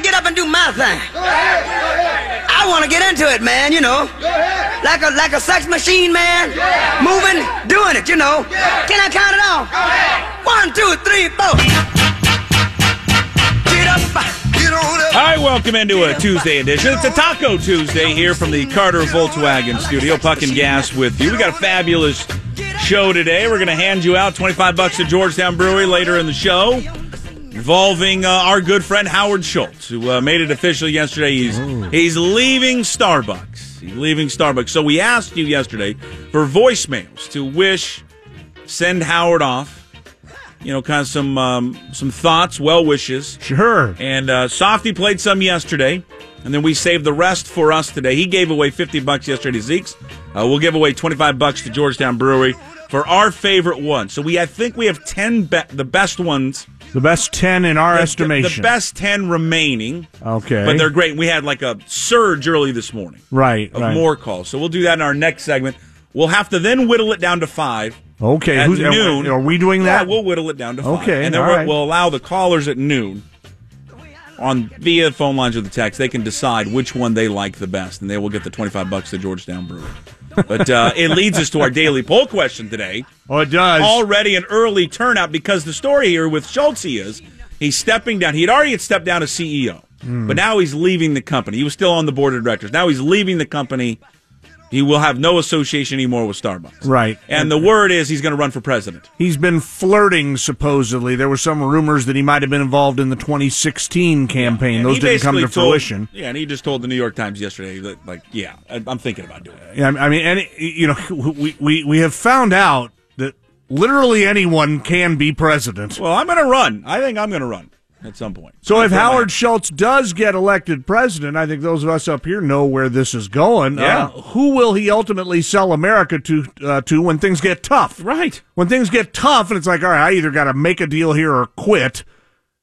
to get up and do my thing. I want to get into it, man, you know. Like a like a sex machine, man. Moving, doing it, you know. Can I count it off? One, two, three, four. Get up, get on up. All right, welcome into a Tuesday edition. It's a Taco Tuesday here from the Carter Volkswagen studio. Puck and Gas with you. We got a fabulous show today. We're going to hand you out 25 bucks to Georgetown Brewery later in the show involving uh, our good friend Howard Schultz, who uh, made it official yesterday. He's he's leaving Starbucks. He's leaving Starbucks. So we asked you yesterday for voicemails to wish, send Howard off. You know, kind of some um, some thoughts, well wishes. Sure. And uh, Softy played some yesterday, and then we saved the rest for us today. He gave away 50 bucks yesterday to Zeke's. Uh, we'll give away 25 bucks to Georgetown Brewery for our favorite one. So we, I think we have 10 be- the best ones. The best 10 in our The- estimation. The, best 10 remaining. Okay. But they're great. We had like a surge early this morning right, of right. more calls. So we'll do that in our next segment. We'll have to then whittle it down to five. Okay, At who's- noon. are we doing that? Yeah, we'll whittle it down to five. Okay, And then right. we'll allow the callers at noon on via phone lines or the text. They can decide which one they like the best, and they will get the 25 bucks to Georgetown Brewery. But uh, it leads us to our daily poll question today. Oh, it does. Already an early turnout because the story here with Schultz is he's stepping down. He had already had stepped down as CEO, Hmm. but now he's leaving the company. He was still on the board of directors. Now he's leaving the company. He will have no association anymore with Starbucks. Right. And the word is he's going to run for president. He's been flirting, supposedly. There were some rumors that he might have been involved in the 2016 campaign. And Those didn't come to told- fruition. Yeah, and he just told the New York Times yesterday that, like, yeah, I'm thinking about doing it. Yeah, I mean, and you know, we, we we have found out that literally anyone can be president. Well, I'm going to run. I think I'm going to run at some point. So if Howard Schultz does get elected president, I think those of us up here know where this is going. Yeah. Uh, who will he ultimately sell America to uh, to when things get tough? Right. When things get tough, and it's like, all right, I either got to make a deal here or quit.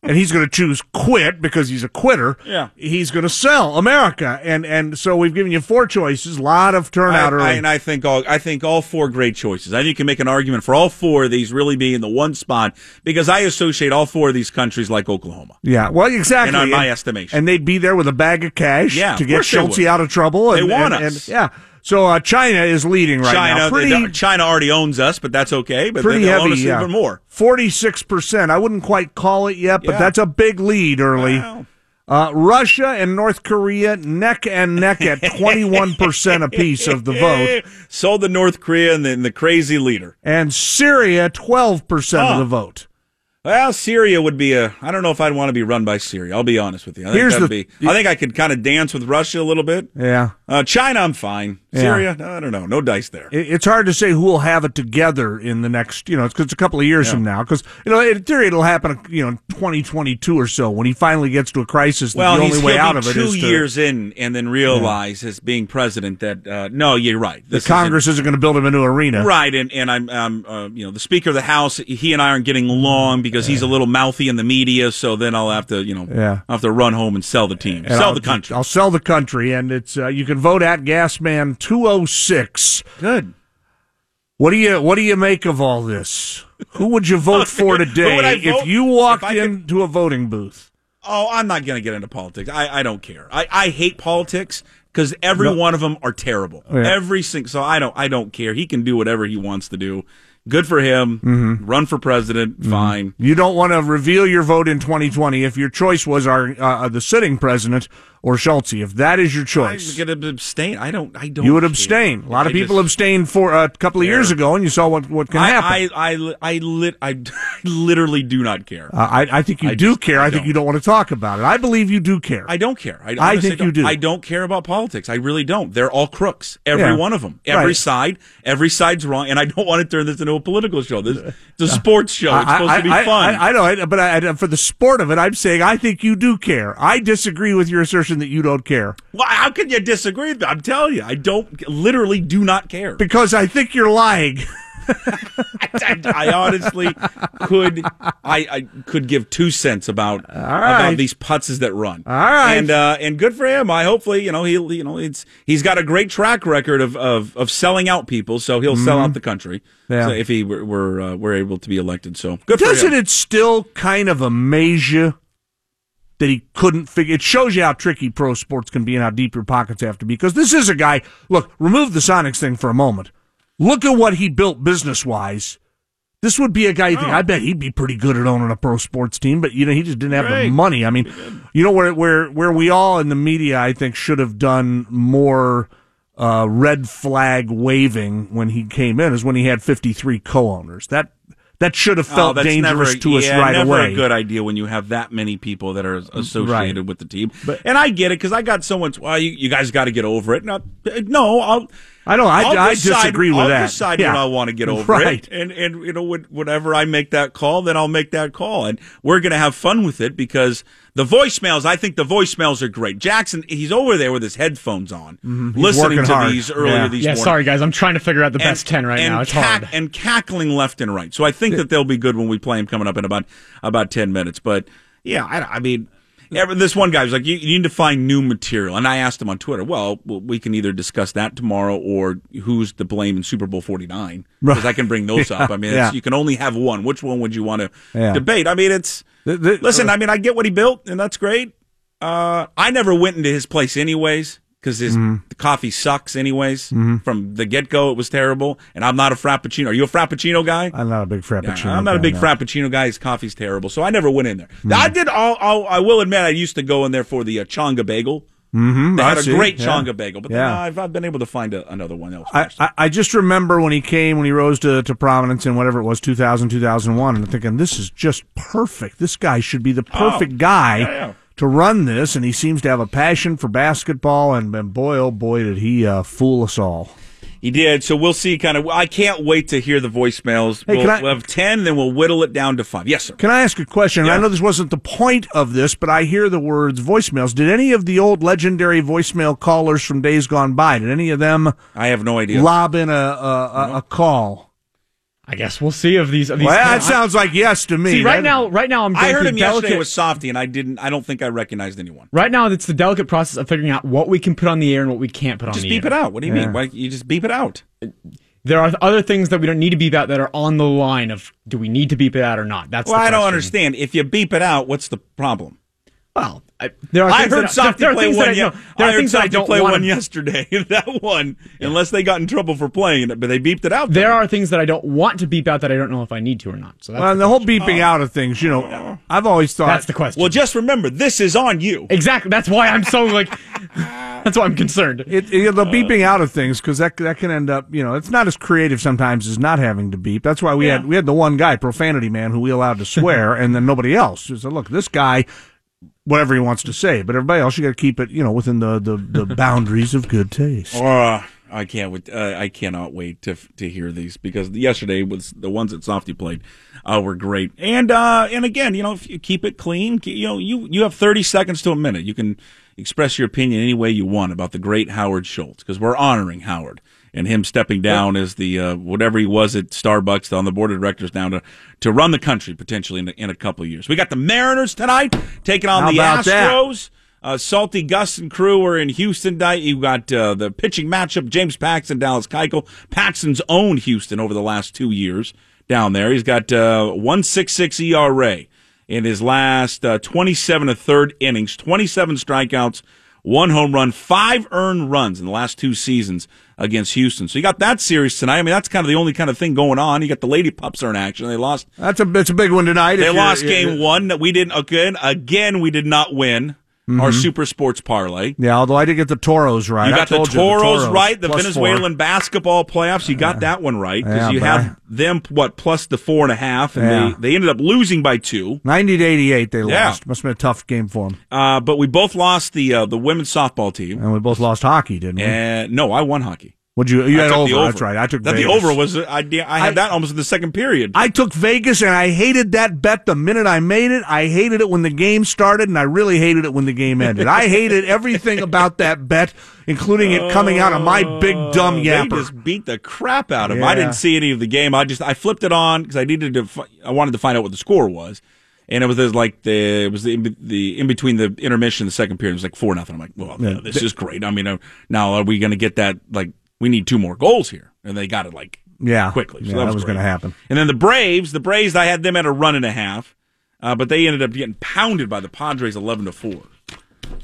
And he's going to choose quit because he's a quitter. Yeah. He's going to sell America, and and so we've given you four choices. A lot of turnout I, I, and I think all I think all four great choices. I think you can make an argument for all four of these really being the one spot because I associate all four of these countries like Oklahoma. Yeah, well, exactly. In our- my And- estimation. and they'd be there with a bag of cash Yeah, to get Schultz out of trouble. And, They want and- us. and- yeah. So uh, China is leading right China, now. Pretty, China already owns us, but that's okay. But pretty heavy. own us yeah. even more. Forty-six percent. I wouldn't quite call it yet, but Yeah. that's a big lead early. Wow. Uh, Russia and North Korea neck and neck at twenty-one percent apiece of the vote, So the North Korea and then the crazy leader. and Syria twelve percent of the vote. Well, Syria would be a. I don't know if I'd want to be run by Syria. I'll be honest with you. I think Here's that'd the- be. I think I could kind of dance with Russia a little bit. Yeah. Uh, China, I'm fine. Yeah. Syria, I don't know. No dice there. It- It's hard to say who will have it together in the next, you know, it's, it's a couple of years Yeah. from now. Because, you know, in theory, it'll happen, you know, in 2022 or so when he finally gets to a crisis. Well, the only way out of it two is to, years in, and then realize as being president that uh, no, you're right. the This isn't- Congress isn't going to build him a new arena. Right, and and I'm, um, uh, you know, the Speaker of the House. He and I aren't getting along because he's a little mouthy in the media. So then I'll have to, you know, Yeah. I'll have to run home and sell the team, And sell I'll- the country. I'll sell the country, and it's uh, you can vote at Gasman 206. Good. What do you What do you make of all this? Who would you vote for today vote? if you walked If I could- into a voting booth? Oh, I'm not going to get into politics. I, I don't care. I, I hate politics because every No. one of them are terrible. Yeah. Every single. So I don't. I don't care. He can do whatever he wants to do. Good for him. Mm-hmm. Run for president. Fine. You don't want to reveal your vote in 2020 if your choice was our uh, the sitting president or Schultz. If that is your choice, I'm going to abstain. I don't. I don't. you would care. abstain. A lot of I people abstained for a couple of years ago, and you saw what what can happen. I, I, I, lit, I literally do not care. Uh, I, I think you I do just- care. I I, think you don't want to talk about it. I believe you do care. I don't care. I, I think you do. I don't care about politics. I really don't. They're all crooks. Every Yeah. one of them. Every Right. side. Every side's wrong. And I don't want to turn this into a political show. This it's a sports show. It's I- supposed I, to be I- fun. I, I know, I- but I, for the sport of it, I'm saying I think you do care. I disagree with your assertion that you don't care well, how can you disagree? with? I'm telling you, I don't. Literally, do not care. because I think you're lying. I, I honestly could. I, I could give two cents about right. about these putzes that run. All right. and uh, and good for him. I hopefully you know he'll you know it's he's got a great track record of of, of selling out people, so he'll sell out the country. Mm-hmm. Yeah. So if he were were, uh, were able to be elected, so good Doesn't for him. it still kind of amaze you that he couldn't figure. It shows you how tricky pro sports can be and how deep your pockets have to be. Because this is a guy. Look, remove the Sonics thing for a moment. Look at what he built business wise. This would be a guy you think, Oh. I bet he'd be pretty good at owning a pro sports team, but you know, he just didn't have the money. I mean, you know, where, where, where we all in the media, I think, should have done more, uh, red flag waving when he came in is when he had 53 co-owners. That, that should have Oh, felt that's dangerous never, to us yeah, right never away. a good idea when you have that many people that are associated Right. with the team. and I get it because I got someone. Well, you, you guys got to get over it. Not, uh, no, I'll. I don't. I, I'll I disagree with that. I'll decide Yeah. when I want to get over Right. it, and and you know when- whenever I make that call, then I'll make that call, and we're gonna have fun with it because the voicemails. I think the voicemails are great. Jackson, he's over there with his headphones on, mm-hmm. listening to hard. these earlier Yeah. these Yeah, mornings sorry guys, I'm trying to figure out the best ten right and now. It's cack- hard. and cackling left and right. So I think that they'll be good when we play them coming up in about about ten minutes. But yeah, I, I mean, this one guy was like, you, you need to find new material, and I asked him on Twitter. Well, we can either discuss that tomorrow or who's to blame in Super Bowl forty nine because I can bring those up. I mean, Yeah. it's, you can only have one. Which one would you want to Yeah. debate? I mean, it's The- the- listen. I mean, I get what he built, and that's great. Uh, I never went into his place anyways because his the coffee sucks anyways. From the get go, it was terrible, and I'm not a frappuccino. Are you a frappuccino guy? I'm not a big frappuccino. I'm not a big no. frappuccino guy. His coffee's terrible, so I never went in there. Hmm. I did. I'll, I'll, I will admit, I used to go in there for the uh, chonga bagel. Mm-hmm, they I had a see, great yeah. chonga bagel, but Yeah. then I've, I've been able to find a, another one else. I, I, I just remember when he came, when he rose to, to prominence in whatever it was, 2000, 2001, and I'm thinking, this is just perfect. This guy should be the perfect guy Oh, yeah. To run this, and he seems to have a passion for basketball, and, and boy, oh boy, did he uh, fool us all. He did. So we'll see. Kind of. I can't wait to hear the voicemails. Hey, we'll, I- we'll have ten, then we'll whittle it down to five. Yes, sir. Can I ask a question? Yeah. I know this wasn't the point of this, but I hear the words voicemails. Did any of the old legendary voicemail callers from days gone by, did any of them I have no idea. lob in a, a, a, a call? I guess we'll see of these. Of these Well, that sounds like yes to me. See, right That- now, right now, I'm. I heard him the yesterday delicate- with Softy, and I didn't. I don't think I recognized anyone. Right now, it's the delicate process of figuring out what we can put on the air and what we can't put on Just the beep air. it out. What do you mean? Why you just beep it out? There are other things that we don't need to beep out that are on the line of do we need to beep it out or not? That's Well, I don't understand. If you beep it out, what's the problem? Well, I, there are. I heard that, Softy there are play things one. that I, ye- no, there I heard things I Softy don't play want. one yesterday. that one, unless they got in trouble for playing it, but they beeped it out. There though. are things that I don't want to beep out that I don't know if I need to or not. So that's, Well, and the, the whole beeping oh. out of things, you know, oh. I've always thought that's the question. Well, just remember, this is on you. exactly. That's why I'm so like. that's why I'm concerned. it, it, the uh. beeping out of things because that that can end up, you know, it's not as creative sometimes as not having to beep. That's why we had we had the one guy, profanity man, who we allowed to swear, and then nobody else. So look, this guy, whatever he wants to say, but everybody else, you got to keep it, you know, within the the, the boundaries of good taste. Uh, I can't wait. Uh, I cannot wait to to hear these because yesterday was the ones that Softy played uh, were great. And uh, and again, you know, if you keep it clean, you know, you you have thirty seconds to a minute. You can express your opinion any way you want about the great Howard Schultz because we're honoring Howard and him stepping down as the uh, whatever he was at Starbucks on the board of directors down to to run the country potentially in, a- in a couple of years. We got the Mariners tonight taking on How the? Astros. Uh, Salty Gus and crew are in Houston. tonight. You got uh, the pitching matchup: James Paxton, Dallas Keuchel. Paxton's owned Houston over the last two years down there. He's got uh, one six six ERA in his last uh, twenty seven and third innings, twenty seven strikeouts, one home run, five earned runs in the last two seasons against Houston. So you got that series tonight. I mean, that's kind of the only kind of thing going on. You got the Lady Pups are in action. They lost. That's a that's a big one tonight. They lost game one. That we didn't again. Again, we did not win our Super Sports parlay. Yeah, although I did get the Toros right. You got the told Toros, right, the Venezuelan basketball playoffs. You got that one right because Yeah, you have I- them what plus the four and a half, and Yeah. they, they ended up losing by two. Ninety to eighty-eight, they Yeah. lost. Must have been a tough game for them. Uh, but we both lost the uh, the women's softball team. And we both lost hockey, didn't we? And no, I won hockey. Would you? You I had over. the over. That's right. I took that. The over was I, I had I- that almost in the second period. I took Vegas and I hated that bet the minute I made it. I hated it when the game started and I really hated it when the game ended. I hated everything about that bet, including it coming out of my big dumb yapper. They just beat the crap out of him. I didn't see any of the game. I just I flipped it on because I needed to. I wanted to find out what the score was, and it was like the it was the, in- the in between the intermission and the second period. It was like four nothing. I'm like, well, Yeah. this is great. I mean, uh, now are we going to get that? Like, we need two more goals here, and they got it like Yeah. quickly. So Yeah, that was, was gonna happen. And then the Braves, the Braves, I had them at a run and a half uh, but they ended up getting pounded by the Padres eleven to four.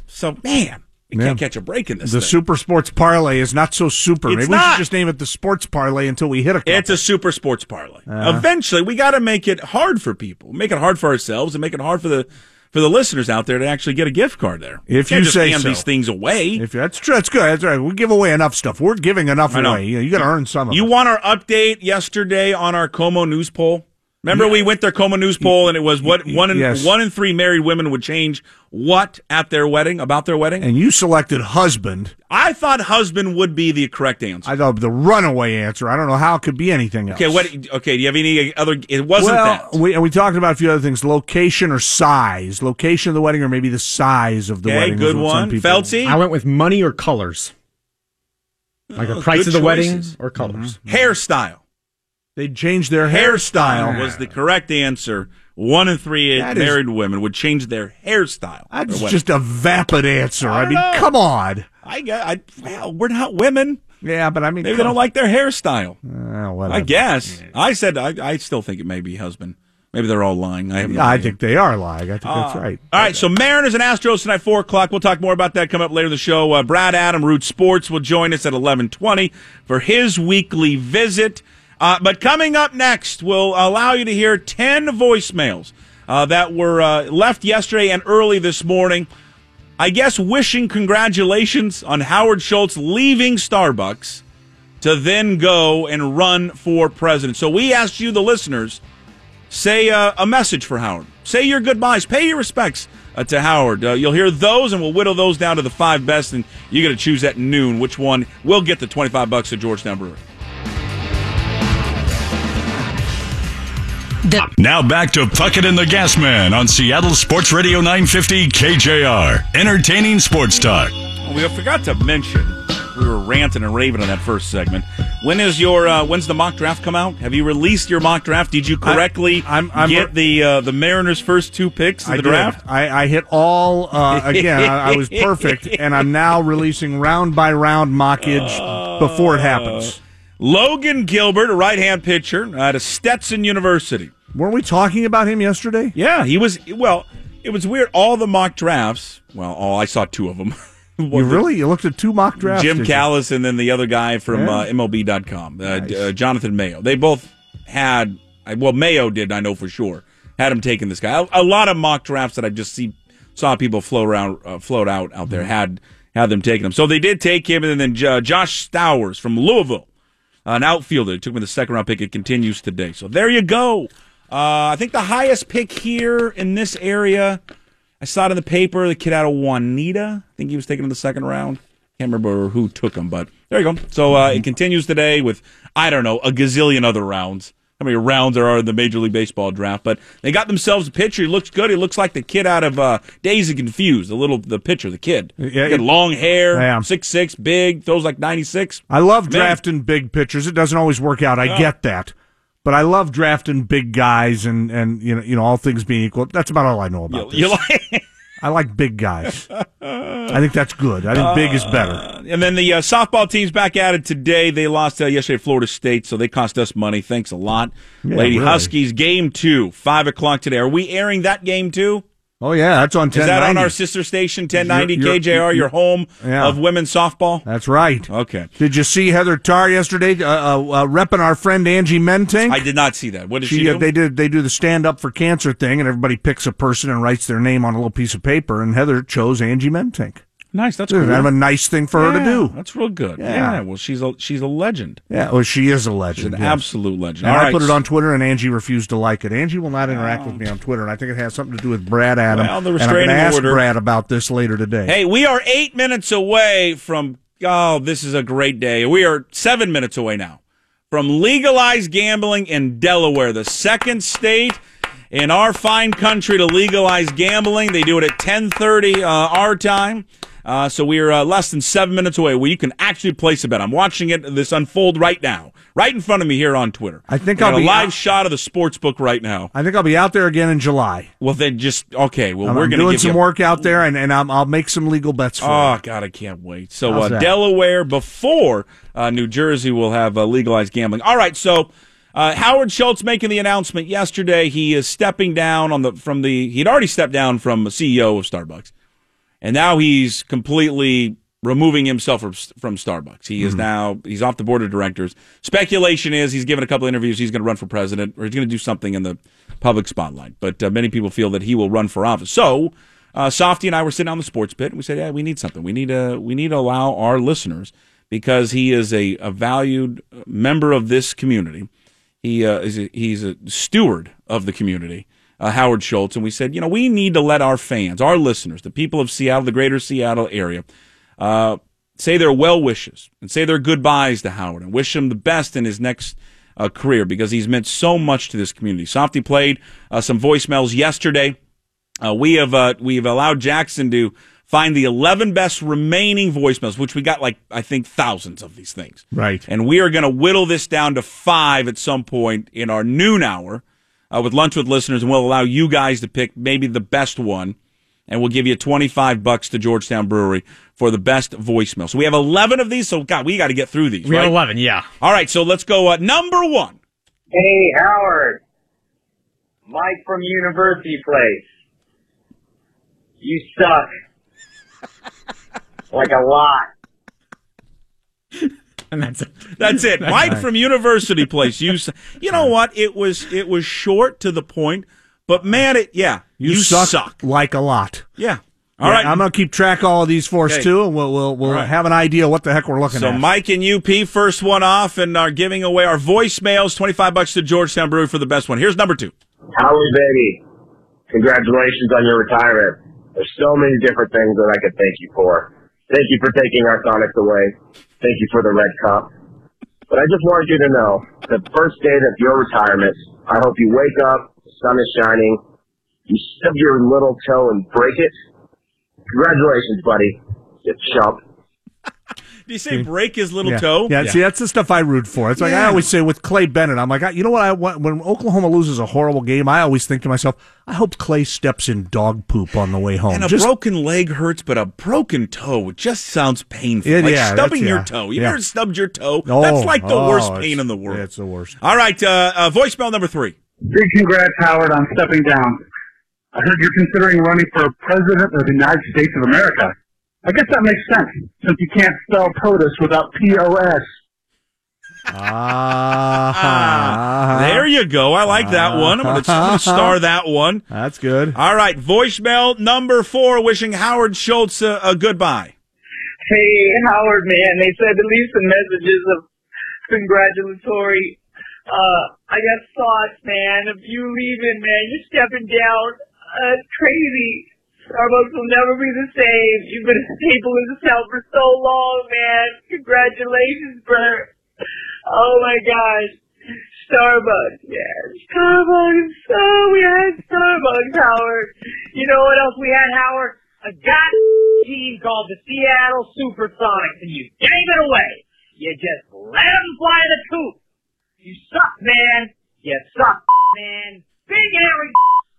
So man, you Yeah. can't catch a break in this. The thing. Super Sports Parlay is not so super. It's Maybe we should just name it the Sports Parlay until we hit a couple. It's a super sports parlay. Uh-huh. Eventually, we got to make it hard for people, make it hard for ourselves, and make it hard for the for the listeners out there to actually get a gift card there. If you just say hand so. these things away. If that's true, that's good. That's right. We give away enough stuff. We're giving enough away. You, you got to earn some of You it. want our update yesterday on our KOMO News poll? Remember, we went their KOMO News poll, and it was what one in Yes. one in three married women would change what at their wedding about their wedding. And you selected husband. I thought husband would be the correct answer. I thought the runaway answer. I don't know how it could be anything else. okay, what? Okay, do you have any other? It wasn't well, that. we and we talked about a few other things: location or size, location of the wedding, or maybe the size of the Okay, wedding. good one. people- Feltzy, I went with money or colors. Like the Oh, price good of the wedding or colors. Mm-hmm. hairstyle. They changed their Hairstyle was the correct answer. One in three That is- married women would change their hairstyle. That's just a vapid answer. I, I mean, know. come on. I get. I well, we're not women. Yeah, but I mean, Maybe they don't like their hairstyle. Uh, whatever. I guess. I said. I, I still think it may be husband. Maybe they're all lying. I have no I idea. think they are lying. I think that's Uh, right. All right, so Mariners and Astros tonight, four o'clock. We'll talk more about that coming up later in the show. Uh, Brad Adam, Root Sports, will join us at eleven twenty for his weekly visit. Uh, but coming up next, we'll allow you to hear ten voicemails uh, that were uh, left yesterday and early this morning. I guess wishing congratulations on Howard Schultz leaving Starbucks to then go and run for president. So we asked you, the listeners, say uh, a message for Howard. Say your goodbyes. Pay your respects uh, to Howard. Uh, you'll hear those, and we'll whittle those down to the five best, and you got to choose at noon which one will get the twenty-five bucks at Georgetown Brewery. Now back to Puckett and the Gas Man on Seattle Sports Radio 950 KJR. Entertaining sports talk. We forgot to mention we were ranting and raving on that first segment. When is your uh, when's the mock draft come out? Have you released your mock draft? Did you correctly I'm- I'm- get the uh, the Mariners' first two picks of I the did. draft? I, I hit all uh, again. I, I was perfect, and I'm now releasing round by round mockage before it happens. Logan Gilbert, a right-hand pitcher out of Stetson University. Weren't we talking about him yesterday? Yeah, he was. Well, it was weird. All the mock drafts. Well, all I saw two of them. You really? You looked at two mock drafts. Jim? Callis and then the other guy from Yeah. uh, MLB.com, uh, uh, Jonathan Mayo. They both had. Well, Mayo did. I know for sure. Had him taking this guy. A, a lot of mock drafts that I just see saw people float around, uh, float out out there had had them taking him. So they did take him, and then uh, Josh Stowers from Louisville, an outfielder, took him in the second round pick. It continues today. So there you go. Uh, I think the highest pick here in this area. I saw it in the paper. The kid out of Juanita. I think he was taken in the second round. Can't remember who took him, but there you go. So uh, it continues today with I don't know a gazillion other rounds. How many rounds there are in the Major League Baseball draft? But they got themselves a pitcher. He looks good. He looks like the kid out of uh, Dazed and Confused. The little the pitcher, the kid. Yeah, he got long hair, Yeah. six six, big, throws like ninety six. I love Man. drafting big pitchers. It doesn't always work out. I get that. But I love drafting big guys and, and you know you know all things being equal. That's about all I know about this. You like? I like big guys. I think that's good. I think big is better. And then the uh, softball team's back at it today. They lost uh, yesterday Florida State, so they cost us money. Thanks a lot. Yeah, Lady really. Huskies, game two, 5 o'clock today. Are we airing that game too? Oh yeah, that's on Is that on our sister station, 1090 You're- you're- KJR, your home Yeah. of women's softball? That's right. Okay. Did you see Heather Tarr yesterday uh, uh, uh, repping our friend Angie Mentink? I did not see that. What did she, She, uh, do? they did they do the stand up for cancer thing, and everybody picks a person and writes their name on a little piece of paper. And Heather chose Angie Mentink. Nice. That's cool. kind of a nice thing for her to do. That's real good. Yeah. Yeah. Well, she's a she's a legend. Yeah, well, she is a She's legend. an yes. absolute legend. And All I right. put it on Twitter, and Angie refused to like it. Angie will not interact with me on Twitter, and I think it has something to do with Brad Adam. Well, the and I'm going to ask order- Brad about this later today. Hey, we are eight minutes away from. Oh, this is a great day. We are seven minutes away now from legalized gambling in Delaware, the second state in our fine country to legalize gambling. They do it at ten thirty uh, our time. Uh, so we are uh, less than seven minutes away where you can actually place a bet. I'm watching it this unfold right now, right in front of me here on Twitter. I think I'll a be live out- shot of the sports book right now. I think I'll be out there again in July. Well, then just okay. Well, I'm, we're going to doing give some work out there, and, and I'm, I'll make some legal bets for Oh you. God, I can't wait. So uh. Delaware before uh, New Jersey will have uh, legalized gambling. All right, so Uh, Howard Schultz making the announcement yesterday. He is stepping down on the from the. He'd already stepped down from CEO of Starbucks, and now he's completely removing himself from, from Starbucks. He is now he's off the board of directors. Speculation is he's given a couple interviews. He's going to run for president or he's going to do something in the public spotlight. But uh, many people feel that he will run for office. So. Uh, Softy and I were sitting on the sports pit, and we said, "Yeah, we need something. We need to we need to allow our listeners because he is a, a valued member of this community. He uh, is a, he's a steward of the community, uh, Howard Schultz. And we said, you know, we need to let our fans, our listeners, the people of Seattle, the greater Seattle area, uh, say their well wishes and say their goodbyes to Howard and wish him the best in his next uh, career because he's meant so much to this community. Softy played uh, some voicemails yesterday. Uh, we have uh, we have allowed Jackson to find the 11 best remaining voicemails, which we got like I think thousands of these things. Right. And we are going to whittle this down to five at some point in our noon hour uh, with lunch with listeners, and we'll allow you guys to pick maybe the best one, and we'll give you 25 bucks to Georgetown Brewery for the best voicemail. So we have 11 of these. So God, we got to get through these. We right? have 11, yeah. All right. So let's go. Uh, number one. Hey, Howard. Mike from University Place. You suck. like a lot. And that's That's it. Mike from University Place. You, you know what? It was it was short to the point, but man, it yeah, you, suck, like a lot. Yeah. All Yeah, right. I'm gonna keep track of all of these for us Okay. too, and we'll we'll, we'll All right. have an idea what the heck we're looking so at. So Mike and UP first one off, and are giving away our voicemails. Twenty five bucks to Georgetown Brewery for the best one. Here's number two. Howie, baby. Congratulations on your retirement. There's so many different things that I could thank you for. Thank you for taking our Sonics away. Thank you for the red cup. But I just wanted you to know, the first day of your retirement, I hope you wake up, the sun is shining, you stub your little toe and break it. Congratulations, buddy. You chump. Did you say break his little yeah. toe? Yeah, see, that's the stuff I root for. It's like I always say with Clay Bennett. I'm like, you know what? I want when Oklahoma loses a horrible game, I always think to myself, I hope Clay steps in dog poop on the way home. And a Just- broken leg hurts, but a broken toe just sounds painful. Yeah, like yeah, stubbing your yeah, toe. You yeah. ever stubbed your toe? Oh, that's like the oh, worst pain in the world. yeah, it's the worst. All right, uh, uh, voicemail number three. Big congrats, Howard, on stepping down. I heard you're considering running for president of the United States of America. I guess that makes sense, since you can't spell POTUS without P-O-S. Ah, There you go. I like that one. I'm going to star that one. That's good. All right, voicemail number four, wishing Howard Schultz a, a goodbye. Hey, Howard, man, they said to leave some messages of congratulatory, uh, I guess thoughts, man, of you leaving, man. You're stepping down. Uh, it's crazy. Starbucks will never be the same. You've been a staple in the South for so long, man. Congratulations, Bert. Oh my gosh. Starbucks, man. Starbucks. Oh, we had Starbucks, Howard. You know what else we had, Howard? A goddamn team called the Seattle Supersonics, and you gave it away. You just let them fly the coop. You suck, man. You suck, man. Big Harry.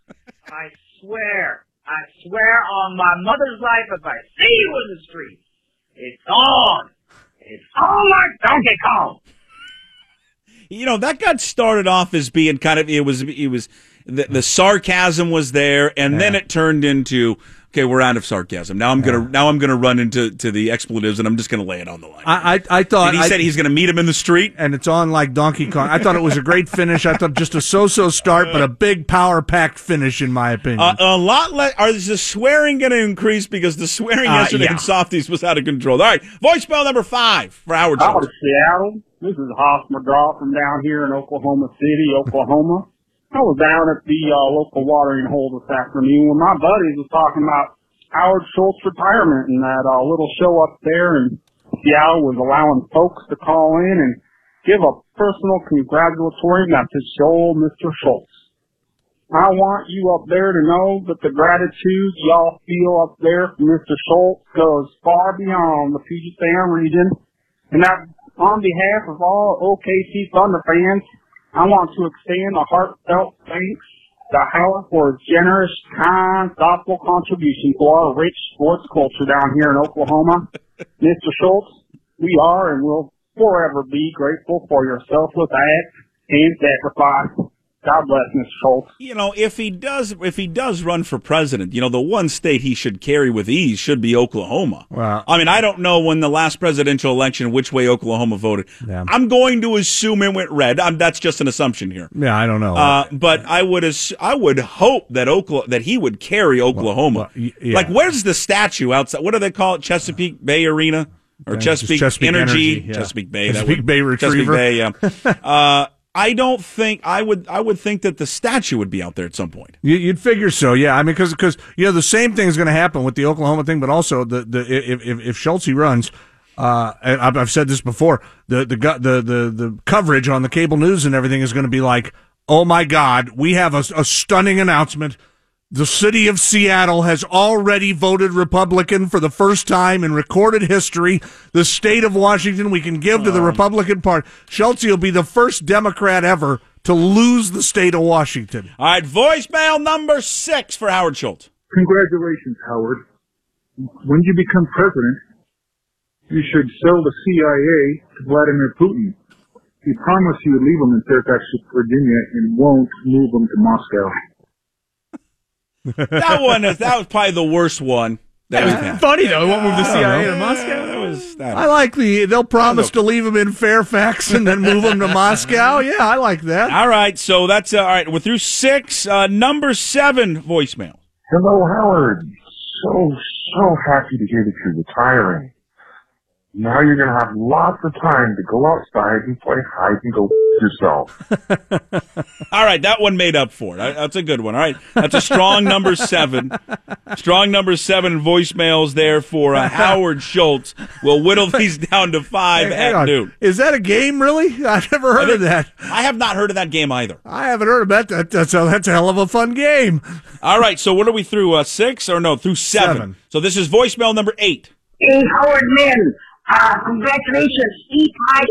I swear, I swear on my mother's life, if I see you in the street, it's on. It's on like Donkey Kong. You know that got started off as being kind of it was it was the, the sarcasm was there, and then it turned into okay, we're out of sarcasm. Now I'm gonna now I'm gonna run into to the expletives, and I'm just gonna lay it on the line. I I, I thought and he I- said he's gonna meet him in the street. and it's on like Donkey Kong. I thought it was a great finish. I thought just a so-so start, but a big power-packed finish, in my opinion. Uh, a lot less. Are is the swearing going to increase because the swearing Uh, yesterday yeah. in Softy's was out of control? All right, voicemail number five for Howard Out of Seattle, this is Hoss McGraw from down here in Oklahoma City, Oklahoma. I was down at the uh, local watering hole this afternoon when my buddies was talking about Howard Schultz retirement and that uh, little show up there in Seattle was allowing folks to call in and give a personal congratulatory message to old Mr. Schultz. I want you up there to know that the gratitude y'all feel up there for Mr. Schultz goes far beyond the Puget Sound region. And that on behalf of all OKC Thunder fans, I want to extend a heartfelt thanks to Howard for his generous, kind, thoughtful contribution to our rich sports culture down here in Oklahoma. Mr. Schultz, we are and will forever be grateful for your selfless acts and sacrifice. God bless Mr. Schultz. You know, if he does, if he does run for president, you know, the one state he should carry with ease should be Oklahoma. Well- I mean, I don't know when the last presidential election which way Oklahoma voted. Yeah. I'm going to assume it went red. I'm, that's just an assumption here. Yeah, I don't know. Uh, but I would ass- I would hope that Oklahoma that he would carry Oklahoma. well, y- yeah. Like, where's the statue outside? What do they call it? Chesapeake Bay Arena or Just Chesapeake, Chesapeake Energy? Energy, yeah. Chesapeake Bay. Chesapeake would- Bay Chesapeake Retriever. Bay. Yeah. uh, I don't think I would. I would think that the statue would be out there at some point. You, you'd figure so, yeah. I mean, because you know the same thing is going to happen with the Oklahoma thing, but also the the if if, if Schultz runs, uh, I've, I've said this before, the the the the the coverage on the cable news and everything is going to be like, oh my God, we have a, a stunning announcement. The city of Seattle has already voted Republican for the first time in recorded history. The state of Washington we can give to the um. Republican Party. Schultz will be the first Democrat ever to lose the state of Washington. All right, voicemail number six for Howard Schultz. Congratulations, Howard. When you become president, you should sell the CIA to Vladimir Putin. He promised you would leave them in Fairfax, Virginia, and won't move them to Moscow. That one is that was probably the worst one that we've had. Funny though, it won't move the CIA to Yeah, Moscow. That was that. I like the they'll promise to leave him in Fairfax and then move him to Moscow. Yeah, I like that. All right, so that's uh, all right. We're through six. Uh, number seven voicemail. Hello, Howard. So, so happy to hear that you're retiring. Now you're going to have lots of time to go outside and play hide and go yourself. All right, that one made up for it. That's a good one. All right, that's a strong number seven. Strong number seven voicemails there for uh, Howard Schultz. We'll whittle these down to five Hey, at on. noon. Is that a game, really? I've never heard of that. I have not heard of that game either. I haven't heard of that. that that's, a, that's a hell of a fun game. All right, so what are we through? Uh, six or no? Through seven. Seven. So this is voicemail number eight. Hey, Howard Man, uh, congratulations, Steve High.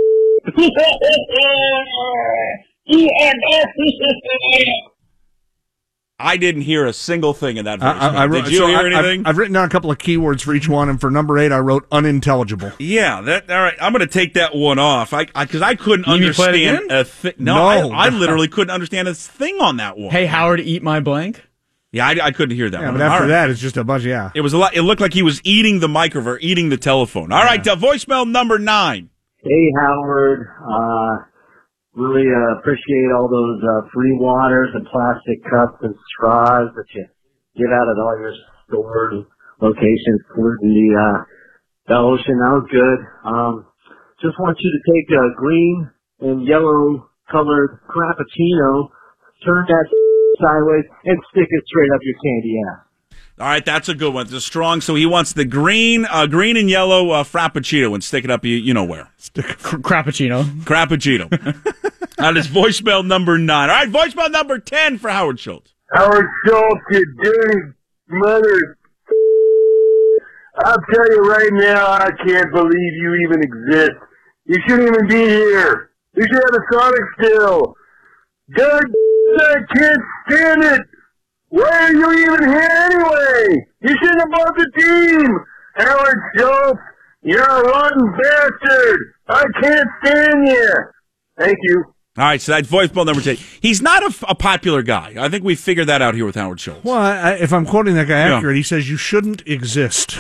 EMF. I didn't hear a single thing in that voicemail. I, I, I wrote, Did you so hear I, anything? I've, I've written down a couple of keywords for each one, and for number eight, I wrote unintelligible. Yeah, that all right. I'm going to take that one off. I because I, couldn't You mean play it understand a thing. No, No. I, I literally couldn't understand a thing on that one. Hey Howard, eat my blank. Yeah, I, I couldn't hear that Yeah, one. but after All right. that, it's just a bunch. Yeah. it was a lot. It looked like he was eating the microphone, eating the telephone. All right, uh, voicemail number nine. Hey, Howard. Uh, really uh, appreciate all those uh, free waters and plastic cups and straws that you get out at all your stores and locations including the, uh, the ocean. That was good. Um, just want you to take a green and yellow colored Frappuccino, turn that sideways, and stick it straight up your candy ass. All right, that's a good one. It's a strong. So he wants the green, uh, green and yellow uh, frappuccino and stick it up. You, you know where? Cr- Crappuccino. Frappuccino. that is voicemail number nine. All right, voicemail number ten for Howard Schultz. Howard Schultz, you dirty mother. I'll tell you right now, I can't believe you even exist. You shouldn't even be here. You should have a Sonic still. God, I can't stand it. Why are you even here anyway? You shouldn't have bought the team. Howard Schultz, you're a rotten bastard. I can't stand you. Thank you. All right, so that's voicemail number ten. He's not a, a popular guy. I think we figured that out here with Howard Schultz. Well, I, if I'm quoting that guy Yeah. accurate, he says you shouldn't exist.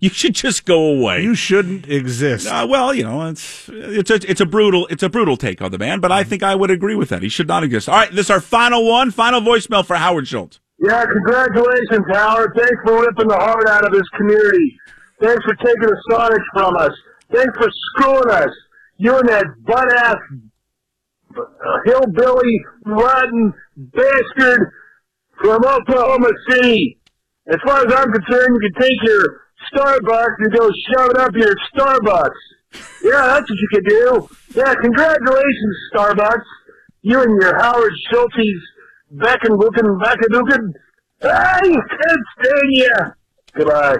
You should just go away. You shouldn't exist. Uh, well, you know, it's it's a it's a brutal it's a brutal take on the man, but I think I would agree with that. He should not exist. All right, this is our final one, final voicemail for Howard Schultz. Yeah, congratulations, Howard. Thanks for ripping the heart out of this community. Thanks for taking the Sonics from us. Thanks for screwing us. You and that butt ass uh, hillbilly rotten bastard from Oklahoma City. As far as I'm concerned, you can take your Starbucks and go shove it up your Starbucks. Yeah, that's what you could do. Yeah, congratulations, Starbucks. You and your Howard Schultz's Beckin looking Beckadukin. I can't stand you. Goodbye.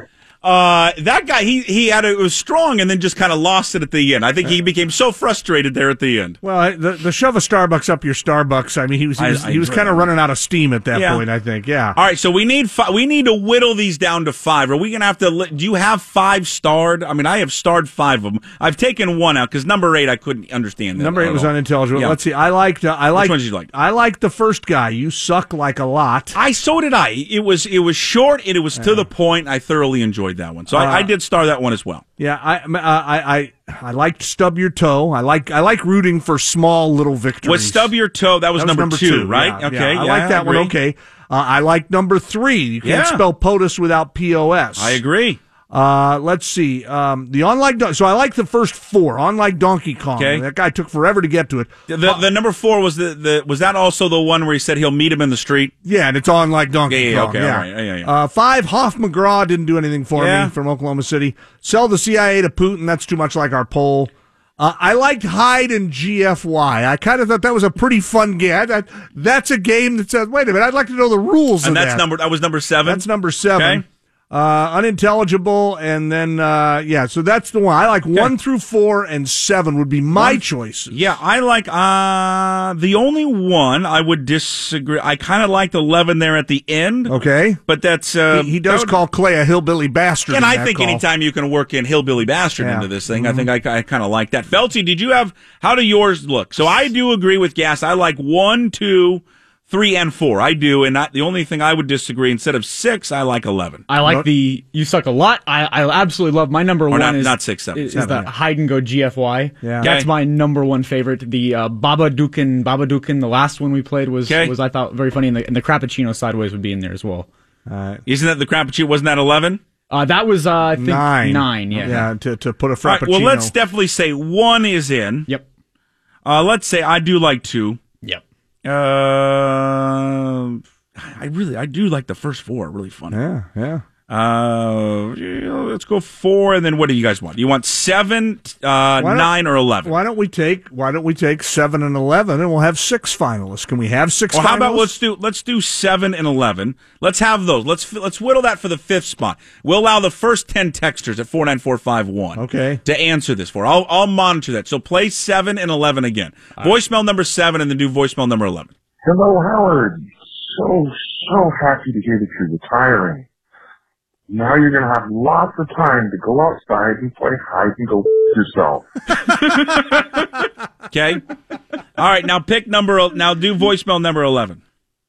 Uh, that guy, he he had a, it was strong and then just kind of lost it at the end. I think he became so frustrated there at the end. Well, I- the the shove a Starbucks up your Starbucks. I mean, he was he was, I he was kind of running out of steam at that Yeah. point. I think. Yeah. All right, so we need fi- we need to whittle these down to five. Are we gonna have to? Li- do you have five starred? I mean, I have starred five of them. I've taken one out because number eight I couldn't understand. That Number eight was all. unintelligible. Yeah. Let's see. I liked. Uh, I liked. Which ones did you like? I liked the first guy. You suck like a lot. I so did I. It was it was short and it was to the point. I thoroughly enjoyed that one. So I, I Uh, did star that one as well. Yeah, I, uh, I, I, I liked stub your toe. I like, I like rooting for small little victories. Was stub your toe? That was, number, two, right? yeah, okay, yeah. I like that one. Okay, uh, I like number three. You can't Yeah. spell POTUS without POS. I agree. Uh, let's see. Um, the unlike Don- so I like the first four. Unlike Donkey Kong, Okay. that guy took forever to get to it. The, the, the number four was the, the was that also the one where he said he'll meet him in the street? Yeah, and it's on like Donkey Yeah, yeah, Kong. okay, yeah. right. Yeah, yeah, yeah. Uh, five, Hoff McGraw didn't do anything for me from Oklahoma City. Sell the CIA to Putin. That's too much like our poll. Uh, I liked Hyde and GFY. I kind of thought that was a pretty fun game. That, that's a game that says, wait a minute, I'd like to know the rules And that's that. number that was number seven. That's number seven. Okay. Uh, unintelligible, and then uh, yeah, so that's the one I like. One through four and seven would be my One- choice. Yeah, I like uh the only one I would disagree. I kind of liked eleven there at the end. Okay, but that's uh, he, he does would- call Clay a hillbilly bastard, And I think call. anytime you can work in hillbilly bastard Yeah. into this thing, I Mhm. think I, I kind of like that. Felty, did you have? How do yours look? So I do agree with Gas. I like one, two, three, and four. I do, and I, the only thing I would disagree instead of six, I like eleven. I like the you suck a lot. I, I absolutely love my number Or one not- is not six, seven, is, seven, is the yeah. hide and go GFY. Yeah. that's Okay. my number one favorite. The uh, Baba Dukin Baba Dukin, the last one we played was Okay. was I thought very funny, and the, and the Crappuccino sideways would be in there as well. Isn't that the Crappuccino? Wasn't that eleven? Uh, that was uh, I think nine, nine. Yeah, yeah. To to put a All right, frappuccino. well, let's definitely say one is in. Yep. Uh, let's say I do like two. Uh, I really, I do like the first four. Really fun. Yeah, yeah. Uh, let's go four, and then what do you guys want? You want seven, uh, nine, or eleven? Why don't we take Why don't we take seven and eleven, and we'll have six finalists? Can we have six? Well, finalists? how about let's do let's do seven and eleven. Let's have those. Let's let's whittle that for the fifth spot. We'll allow the first ten texters at four nine four five one. Okay. To answer this for, I'll I'll monitor that. So play seven and eleven again. voicemail number seven, and then do voicemail number eleven. Hello, Howard. So, so happy to hear that you're retiring. Now you're going to have lots of time to go outside and play hide and go yourself. Okay. All right. Now pick number. Now do voicemail number eleven.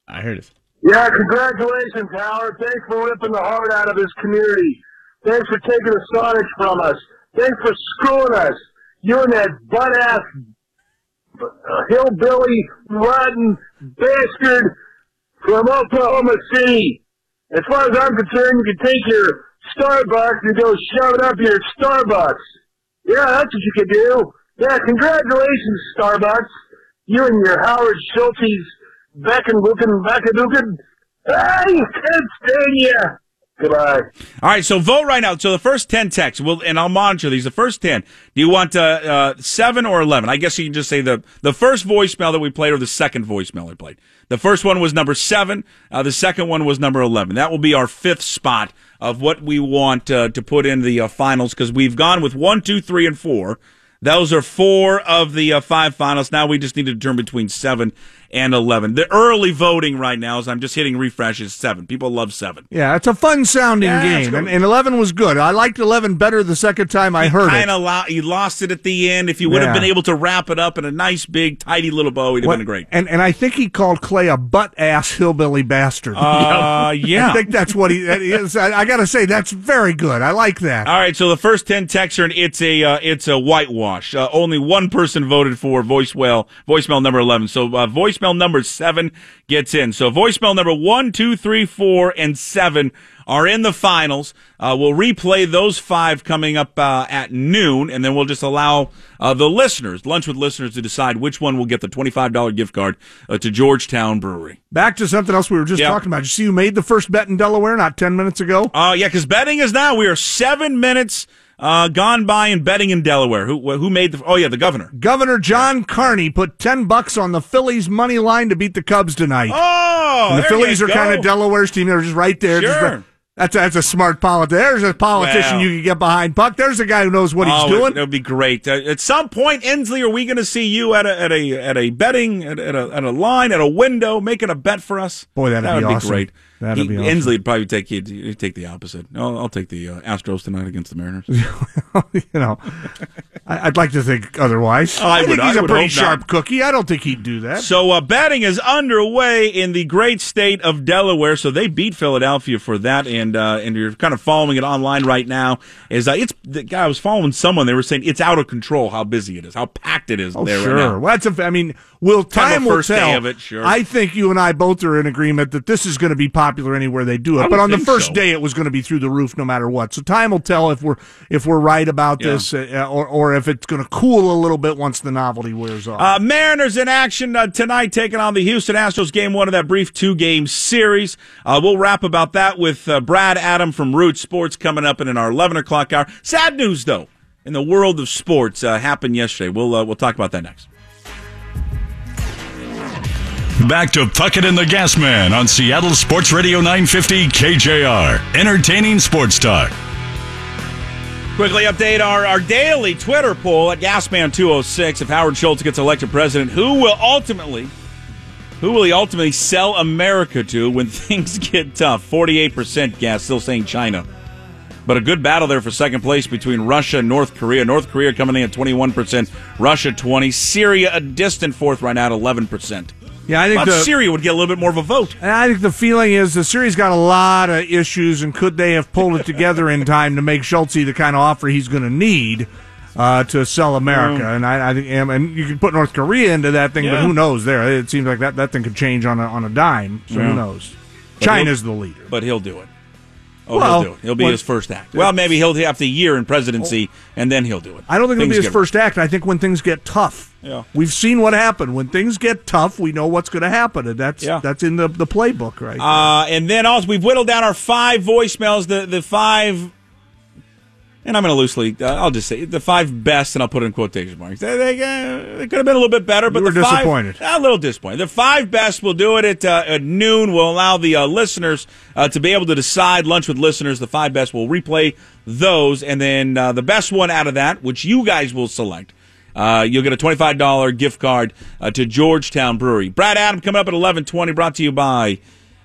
I heard it. Yeah, congratulations, Howard. Thanks for ripping the heart out of this community. Thanks for taking the Sonics from us. Thanks for screwing us. You and that butt ass uh, hillbilly rotten bastard from Oklahoma City. As far as I'm concerned, you can take your Starbucks and go shove it up your Starbucks. Yeah, that's what you can do. Yeah, congratulations, Starbucks. You and your Howard Schultz's Beckenwooken, Beckenwooken. I can't stand you. Goodbye. All right, so vote right now. So the first ten texts, will and I'll monitor these. The first ten. Do you want uh, uh, seven or eleven? I guess you can just say the the first voicemail that we played or the second voicemail we played. The first one was number seven. Uh, the second one was number eleven. That will be our fifth spot of what we want uh, to put in the uh, finals because we've gone with one, two, three, and four. Those are four of the uh, five finals. Now we just need to determine between seven and eleven. The early voting right now, as I'm just hitting refresh, is seven. People love seven. Yeah, it's a fun sounding Yeah, game, and, and eleven was good. I liked eleven better the second time I heard kind it. of lo- he lost it at the end. If you would have Yeah. been able to wrap it up in a nice big tidy little bow, he'd have been great. And and I think he called Clay a butt ass hillbilly bastard. Uh, yeah. I think that's what he that is. I, I got to say that's very good. I like that. All right, so the first ten texts are and it's a uh, it's a whitewash. Uh, only one person voted for voicemail voicemail number eleven. So uh, voicemail number seven gets in. So voicemail number one, two, three, four, and seven are in the finals. Uh, we'll replay those five coming up uh, at noon, and then we'll just allow uh, the listeners, lunch with listeners, to decide which one will get the twenty five dollar gift card uh, to Georgetown Brewery. Back to something else we were just Yeah. talking about. Did you see who made the first bet in Delaware not ten minutes ago? Uh, yeah, because betting is now. We are seven minutes uh, gone by in betting in Delaware. Who who made the? Oh yeah, the governor. Governor John Carney put ten bucks on the Phillies money line to beat the Cubs tonight. Oh, and the Phillies are kind of Delaware's team. They're just right there. Sure. right- That's a, that's a smart politician. There's a politician you can get behind. Buck, There's a guy who knows what he's Oh, doing. That would be great. Uh, at some point, Inslee, are we going to see you at a at a at a betting at, at a at a line at a window making a bet for us? Boy, that'd that be would awesome. great. That'd He- be awesome. Inslee would probably take he'd take the opposite. I'll, I'll take the uh, Astros tonight against the Mariners. you know, I, I'd like to think otherwise. I think would- he's I a would pretty hope not. sharp cookie. I don't think he'd do that. So uh, betting is underway in the great state of Delaware. So they beat Philadelphia for that, and uh, and you're kind of following it online right now. Is uh, it's the guy I was following someone. They were saying it's out of control how busy it is, how packed it is Oh, there sure. right now. Well, that's a, I mean, will Kind of time will tell. of it, sure. I think you and I both are in agreement that this is going to be popular anywhere they do it. But on the first so. day, it was going to be through the roof no matter what. So time will tell if we're if we're right about Yeah. this, uh, or or if it's going to cool a little bit once the novelty wears off. Uh, Mariners in action uh, tonight, taking on the Houston Astros. Game one of that brief two-game series. Uh, we'll wrap about that with uh, Brad Adam from Root Sports coming up in our 11 o'clock hour. Sad news, though, in the world of sports uh, happened yesterday. We'll uh, we'll talk about that next. Back to Puckett and the Gas Man on Seattle Sports Radio 950 KJR. Entertaining sports talk. Quickly update our, our daily Twitter poll at Gasman206. If Howard Schultz gets elected president, who will ultimately who will he ultimately sell America to when things get tough? 48% gas, still saying China. But a good battle there for second place between Russia and North Korea. North Korea coming in at 21%, Russia 20, Syria a distant fourth right now at 11%. Yeah, I think the, Syria would get a little bit more of a vote. And I think the feeling is the Syria's got a lot of issues, and could they have pulled it together in time to make Schultz the kind of offer he's going to need uh, to sell America? Mm. And I, I think, and you could put North Korea into that thing, but who knows? There, it seems like that, that thing could change on a on a dime. So Yeah. who knows? But China's the leader. But he'll do it. Oh, Well, he'll do it. He'll be his first act. Well, maybe he'll have the year in presidency, and then he'll do it. I don't think it'll be his first act. I think when things get tough, Yeah. we've seen what happened. When things get tough, we know what's going to happen, and that's Yeah. that's in the the playbook, right? Uh, and then also we've whittled down our five voicemails. The the five, and I'm going to loosely. Uh, I'll just say the five best, and I'll put it in quotation marks. They, they, uh, they could have been a little bit better, but You were the five- disappointed. a little disappointed. The five best. We'll do it at, uh, at noon. We'll allow the uh, listeners uh, to be able to decide. Lunch with listeners. The five best. We'll replay those, and then uh, the best one out of that, which you guys will select. Uh, you'll get a twenty-five dollar gift card uh, to Georgetown Brewery. Brad Adam coming up at eleven twenty. Brought to you by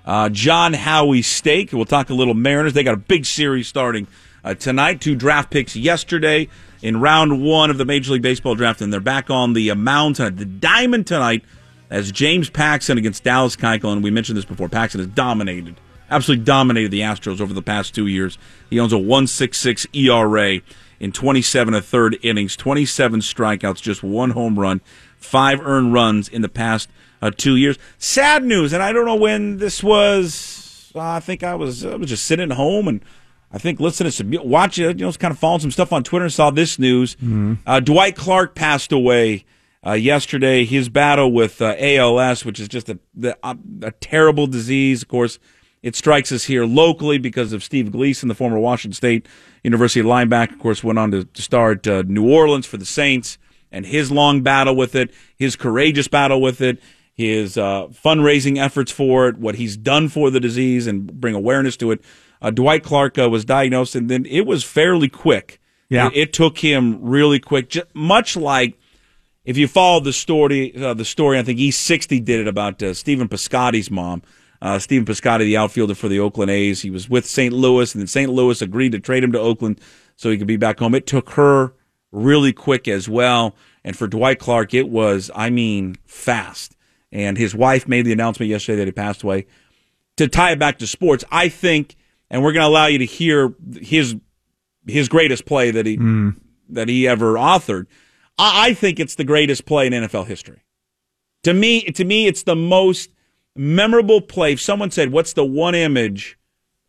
uh, John Howie Steak. We'll talk a little Mariners. They got a big series starting uh, tonight. Two draft picks yesterday in round one of the Major League Baseball draft, and they're back on the uh, mound tonight. The diamond tonight as James Paxton against Dallas Keuchel. And we mentioned this before. Paxton has dominated, absolutely dominated the Astros over the past two years. He owns a 1.66 ERA in 27 and third innings, 27 strikeouts, just one home run, five earned runs in the past uh, two years. Sad news, and I don't know when this was. Uh, I think I was I was just sitting home and I think listen to some watch it. you know, kind of following some stuff on Twitter and saw this news. Uh, Dwight Clark passed away uh, yesterday. His battle with uh, ALS, which is just a the, uh, a terrible disease, of course. It strikes us here locally because of Steve Gleason, the former Washington State University linebacker. Of course, went on to start uh, New Orleans for the Saints, and his long battle with it, his courageous battle with it, his uh, fundraising efforts for it, what he's done for the disease, and bring awareness to it. Uh, Dwight Clark uh, was diagnosed, and then it was fairly quick. Yeah. it, it took him really quick, ju- much like if you follow the story, uh, the story, I think E60 did it about uh, Stephen Piscotty's mom. Uh, Stephen Piscotty, the outfielder for the Oakland A's, he was with St. Louis, and then St. Louis agreed to trade him to Oakland so he could be back home. It took her really quick as well, and for Dwight Clark, it was, I mean, fast. And his wife made the announcement yesterday that he passed away. To tie it back to sports, I think, and we're going to allow you to hear his his greatest play that he mm. that he ever authored. I, I think it's the greatest play in NFL history. To me, to me, it's the most memorable play. If someone said, "What's the one image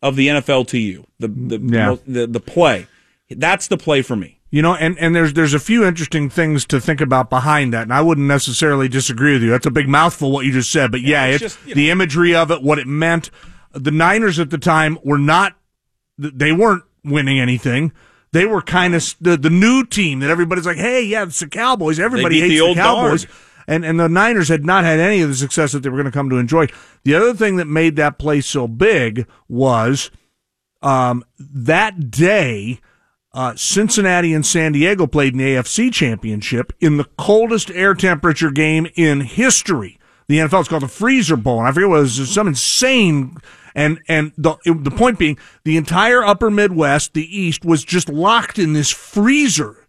of the NFL to you?" The the Yeah. the, the play. That's the play for me. You know, and, and there's there's a few interesting things to think about behind that, and I wouldn't necessarily disagree with you. That's a big mouthful what you just said, but yeah, it's it's just, you the imagery of it, what it meant. The Niners at the time were not, they weren't winning anything. They were kind of the the new team that everybody's like, hey, yeah, it's the Cowboys. Everybody hates the the, Cowboys. guard. And and the Niners had not had any of the success that they were going to come to enjoy. The other thing that made that play so big was um, that day, uh, Cincinnati and San Diego played in the AFC Championship in the coldest air temperature game in history. The NFL is called the Freezer Bowl, and I forget what it was some insane. And and the it, the point being, the entire Upper Midwest, the East, was just locked in this freezer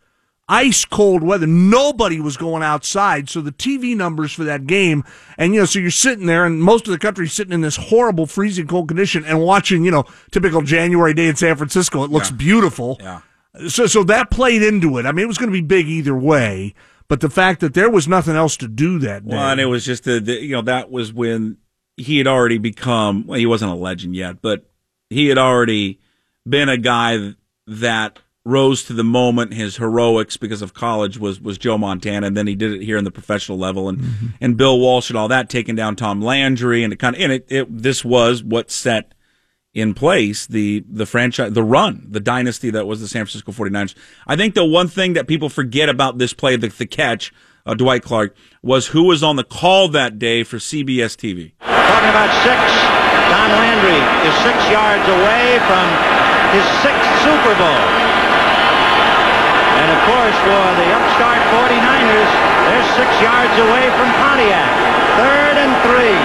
ice cold weather. Nobody was going outside. So the TV numbers for that game, and you know, so you're sitting there, and most of the country's sitting in this horrible freezing cold condition and watching, you know, typical January day in San Francisco. It looks Yeah. beautiful. Yeah. So so that played into it. I mean, it was going to be big either way. But the fact that there was nothing else to do that day. Well, and it was just the, the you know that was when he had already become well, he wasn't a legend yet, but he had already been a guy that rose to the moment. His heroics because of college was was Joe Montana, and then he did it here in the professional level, and Mm-hmm. and Bill Walsh and all that, taking down Tom Landry, and it kind of and it, it this was what set in place the the franchise the run the dynasty that was the San Francisco 49ers. I think the one thing that people forget about this play the, the catch uh, Dwight Clark was who was on the call that day for CBS TV. Talking about six, Tom Landry is six yards away from his sixth Super Bowl. And of course, for the upstart 49ers, they're six yards away from Pontiac. Third and three.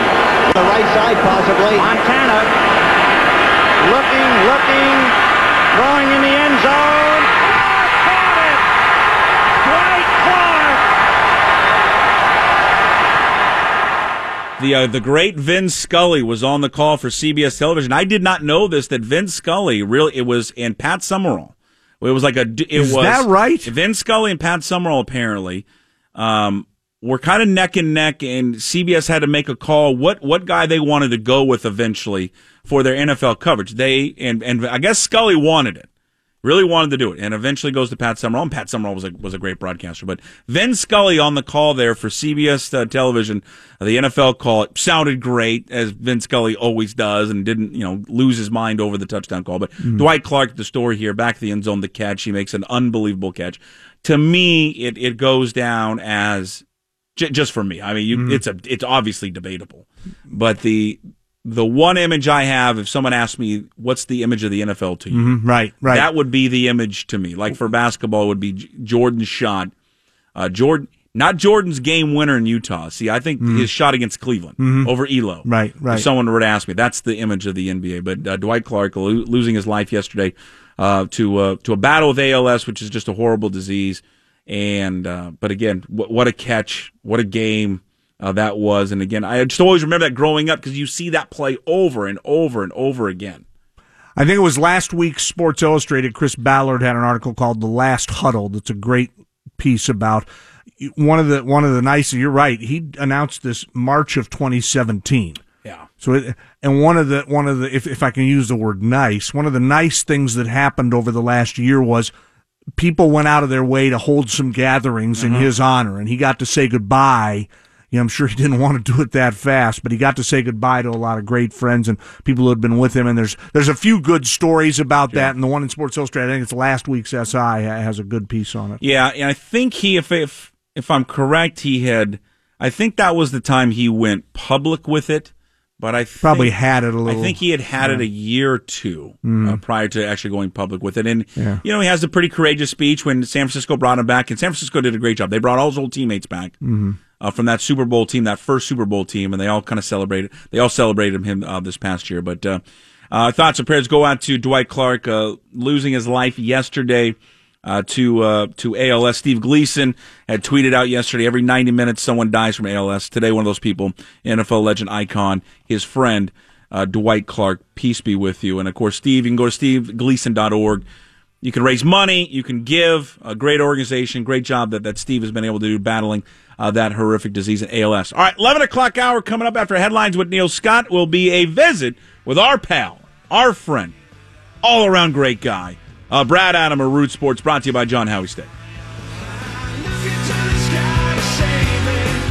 The right side, possibly. Montana looking, looking, throwing in the end zone. Caught it! Dwight Clark! The uh, the great Vin Scully was on the call for CBS television. I did not know this that Vin Scully really it was and Pat Summerall. It was like a it Is was that right? Vin Scully and Pat Summerall apparently um, were kind of neck and neck, and CBS had to make a call what what guy they wanted to go with eventually for their NFL coverage. They and and I guess Scully wanted it. Really wanted to do it, and eventually goes to Pat Summerall. And Pat Summerall was a was a great broadcaster, but Vin Scully on the call there for CBS uh, television, uh, the NFL call. It sounded great as Vin Scully always does, and didn't you know lose his mind over the touchdown call. But Dwight Clark, the story here, back to the end zone, the catch. He makes an unbelievable catch. To me, it it goes down as j- just for me. I mean, you, it's a it's obviously debatable, but the the one image I have, if someone asks me, what's the image of the NFL to you? Mhm, right, right. That would be the image to me. Like for basketball, it would be Jordan's shot. Uh, Jordan, not Jordan's game winner in Utah. See, I think his shot against Cleveland Mhm. over Ehlo. Right, right. If someone were to ask me, that's the image of the NBA. But uh, Dwight Clark lo- losing his life yesterday uh, to uh, to a battle with ALS, which is just a horrible disease. And uh, but again, what, what a catch! What a game! Uh, that was, and again, I just always remember that growing up because you see that play over and over and over again. I think it was last week's Sports Illustrated. Chris Ballard had an article called "The Last Huddle." That's a great piece about one of the one of the nice. You're right. He announced this March of 2017. Yeah. So, it, and one of the one of the if if I can use the word nice, one of the nice things that happened over the last year was people went out of their way to hold some gatherings in Mhm. his honor, and he got to say goodbye. You know, I'm sure he didn't want to do it that fast, but he got to say goodbye to a lot of great friends and people who had been with him. And there's there's a few good stories about that. And the one in Sports Illustrated, I think it's last week's SI, has a good piece on it. Yeah, and I think he, if if if I'm correct, he had. I think that was the time he went public with it. But I think, Probably had it a little. I think he had had it a year or two Mm. uh, prior to actually going public with it. And Yeah. you know, he has a pretty courageous speech when San Francisco brought him back, and San Francisco did a great job. They brought all his old teammates back Mhm. Uh, from that Super Bowl team, that first Super Bowl team, and they all kind of celebrated. They all celebrated him uh, this past year. But uh, uh, thoughts and prayers go out to Dwight Clark uh, losing his life yesterday to to ALS. Steve Gleason had tweeted out yesterday: every 90 minutes, someone dies from ALS. Today, one of those people, NFL legend icon, his friend. Dwight Clark, peace be with you. And of course, Steve, you can go to stevegleason.org. You can raise money. You can give. A great organization. Great job that, that Steve has been able to do battling uh, that horrific disease at ALS. All right, 11 o'clock hour coming up after headlines with Neil Scott will be a visit with our pal, our friend, all around great guy, uh, Brad Adam of Root Sports, brought to you by John Howie Steak.